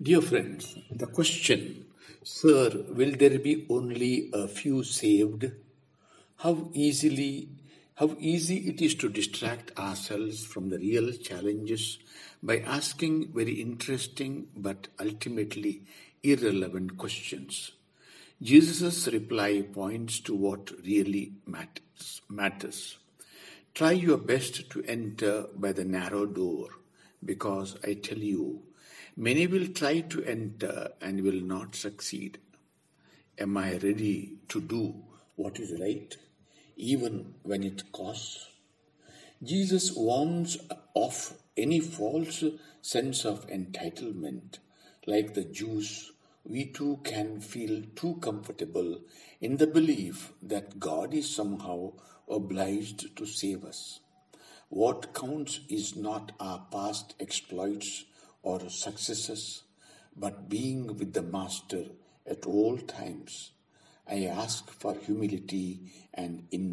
Dear friends, the question, Sir, will there be only a few saved? How easily, how easy it is to distract ourselves from the real challenges by asking very interesting but ultimately irrelevant questions. Jesus' reply points to what really matters. matters. Try your best to enter by the narrow door, because I tell you, many will try to enter and will not succeed. Am I ready to do what is right, even when it costs? Jesus warns off any false sense of entitlement, like the Jews we too can feel too comfortable in the belief that God is somehow obliged to save us. What counts is not our past exploits or successes, but being with the Master at all times. I ask for humility and freedom.